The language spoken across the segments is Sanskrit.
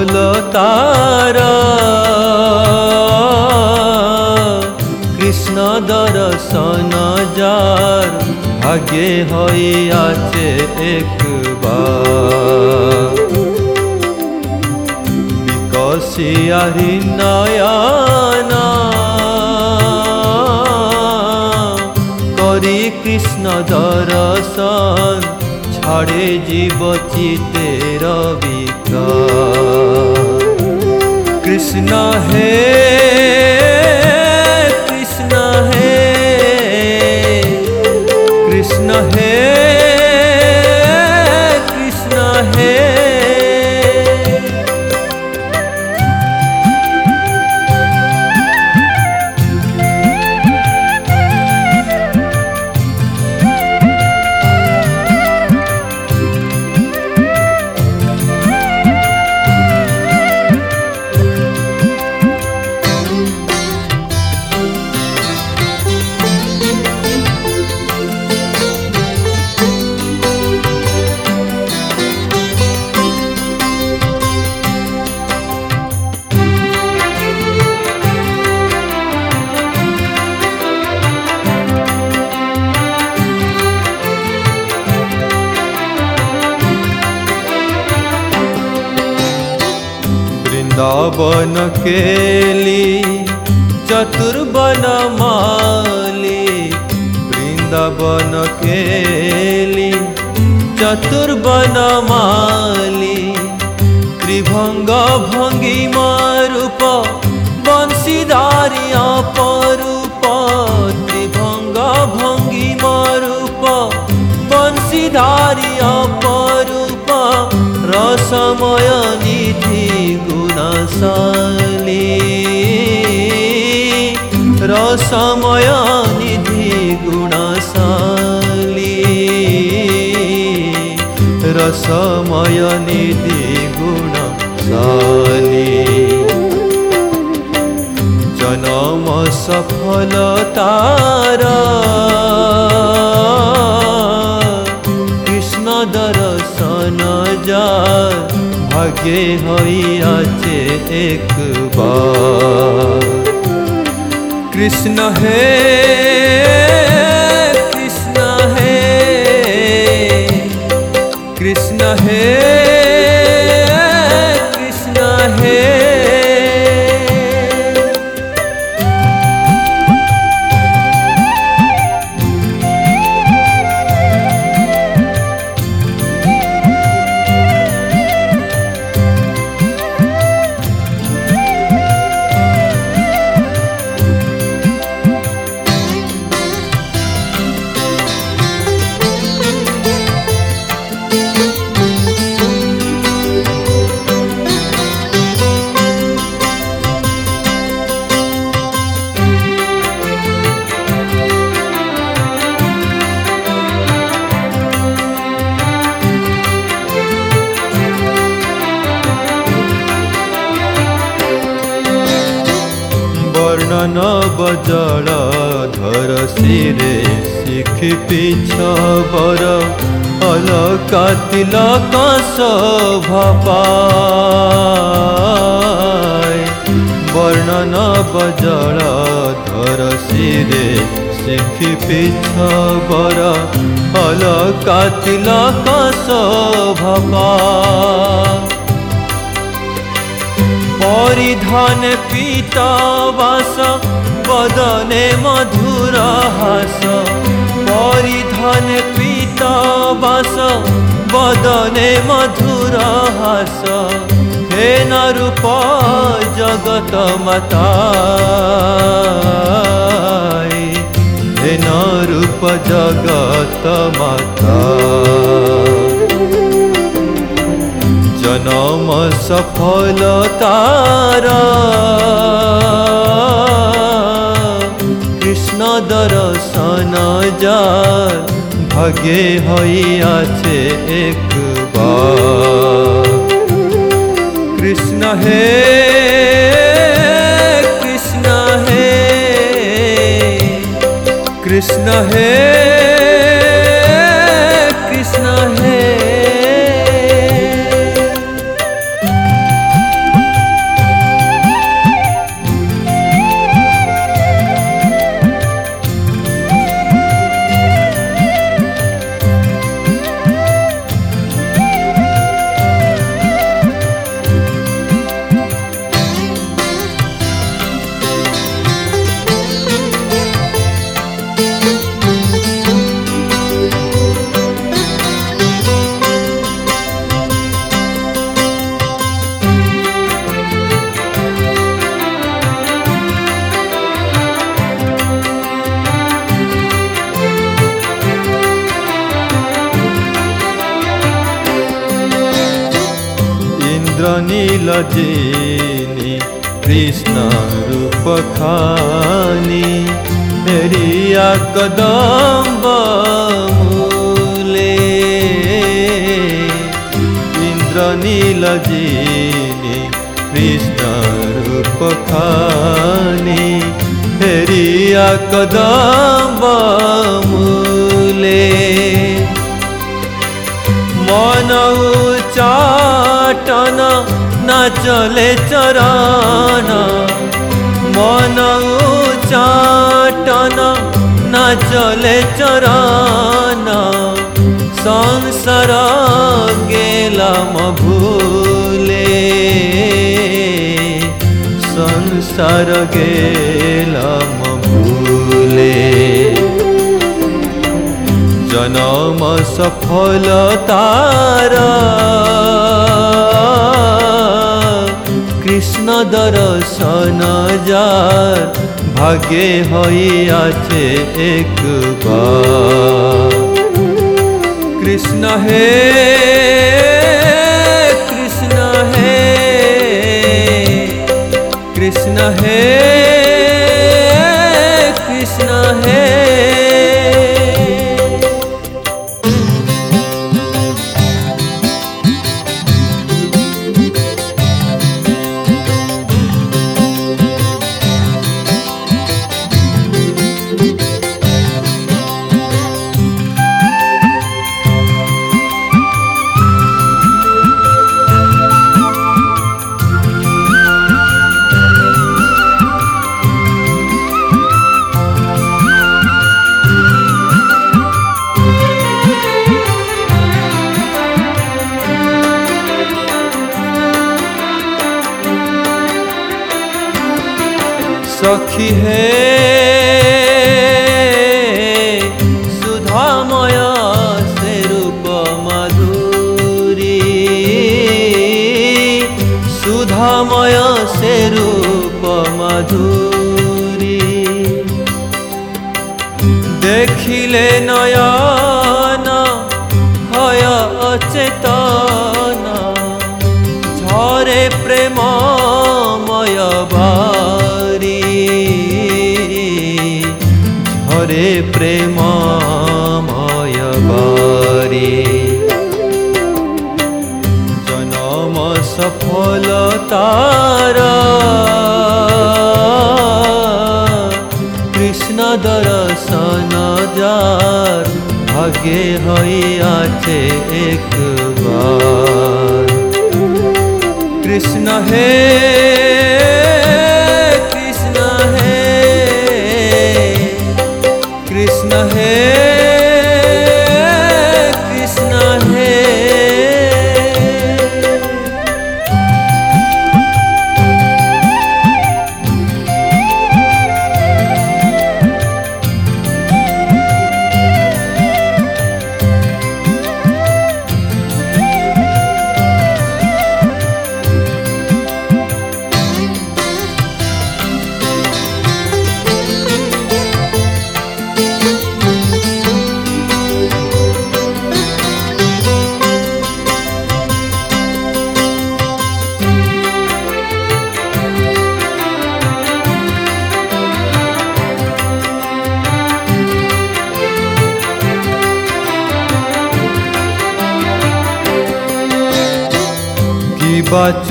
সফলতার কৃষ্ণ দর্শন যার ভাগ্যে হইয়াছে একবার বিকশিয়ারি নয়না করি কৃষ্ণ দর্শন ছাড়ে জীব চিতের বিকার কৃষ্ণ হে কৃষ্ণ হে কৃষ্ণ হে वृंदावन केली चतुर्वन माली वृंदावन केली चतुर्वन माली त्रिभंग भंगी मारूप बंशीधारी अपरूप त्रिभंग भंगी मारूप बंशीधारी अपरूप रसमय निधि ली रसमयनिधि गुणली रसमयनिधि गुणली जनम सफलतार कृष्ण दर्शन जा ভাগ্যে হইয়াছে একবার কৃষ্ণ হে मन बजल धर सिरे सिख पिबर अल कतिल कस भ वर्णन बजल धर सिरे धरसि पि अल कतिल कस भ हरिधन पितब वदने मधुरा हस। हरिधन पितब वदने मधुर हस। एूप जगतमातानप जगतमा জনম সফলতার কৃষ্ণ দর্শন যার ভাগে হইয়াছে একবার কৃষ্ণ হে কৃষ্ণ হে কৃষ্ণ হে কৃষ্ণ হে इन्द्रनी ली कृष्णरूप कदम् इन्द्रनी मेरिया कृष्णरूपर्या मूले मनौ चा চলে চরণ মন উচাটন না চলে চরণ সংসার গেলাম ভুলে সংসার গেলাম ভুলে জনম সফল তার কৃষ্ণ দর্শন যার ভাগে হইয়াছে একবার কৃষ্ণ হে কৃষ্ণ হে কৃষ্ণ হে কৃষ্ণ হে সখী হে সুধাময় সে রূপ মধুরী সুধাময় সে রূপ মধুরী দেখিলে নয়ন হয় অচেতন সফল তার কৃষ্ণ দর্শন যার ভাগে হইয়াছে একবার কৃষ্ণ হে কৃষ্ণ হে কৃষ্ণ হে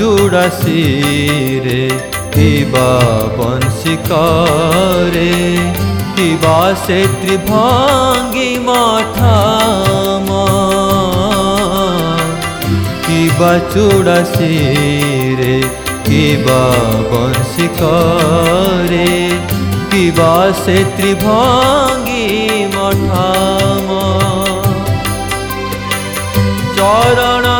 কিবা চূড়াশি রে কিবা বংশী করে কিবা সে ত্রিভঙ্গি মাঠাম কিবা চূড়াশি রে কিবা বংশী করে কিবা সে ত্রিভঙ্গি মঠাম চরণ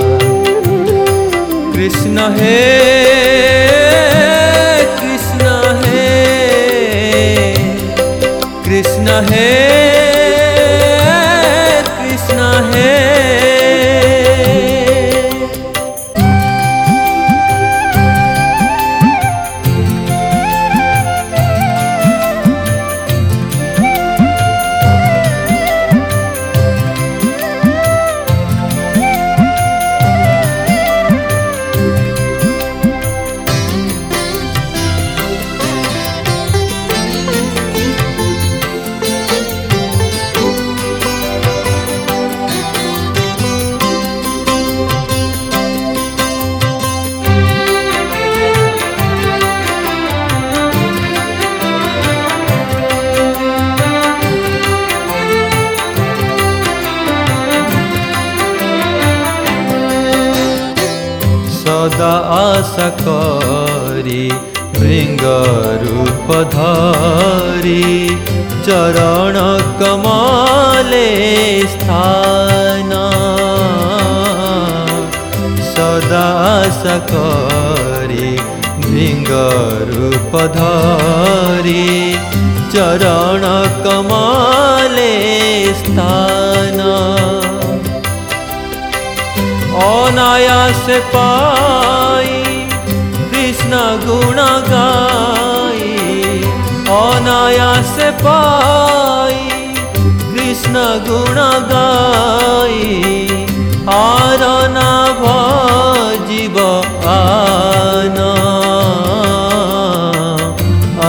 कृष्ण हे कृष्ण हे हे। सखरि बृङ्गरुपधारि चरण कमले स्थान। सदा सखरि बृङ्गरुपधारि चरण कमले स्थान। अनायास पाई कृष्ण गुण गाई। गुणग अनाया स पष्ण गुणग आरणा भजीव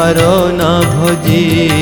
अरना भजी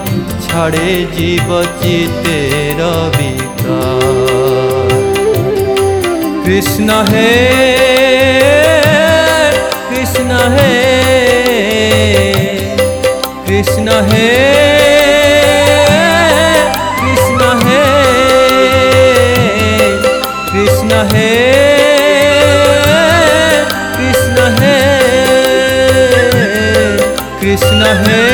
ছাড়ে জীব চিতের বিকার কৃষ্ণ হে কৃষ্ণ হে কৃষ্ণ হে কৃষ্ণ হে কৃষ্ণ হে কৃষ্ণ হে কৃষ্ণ হে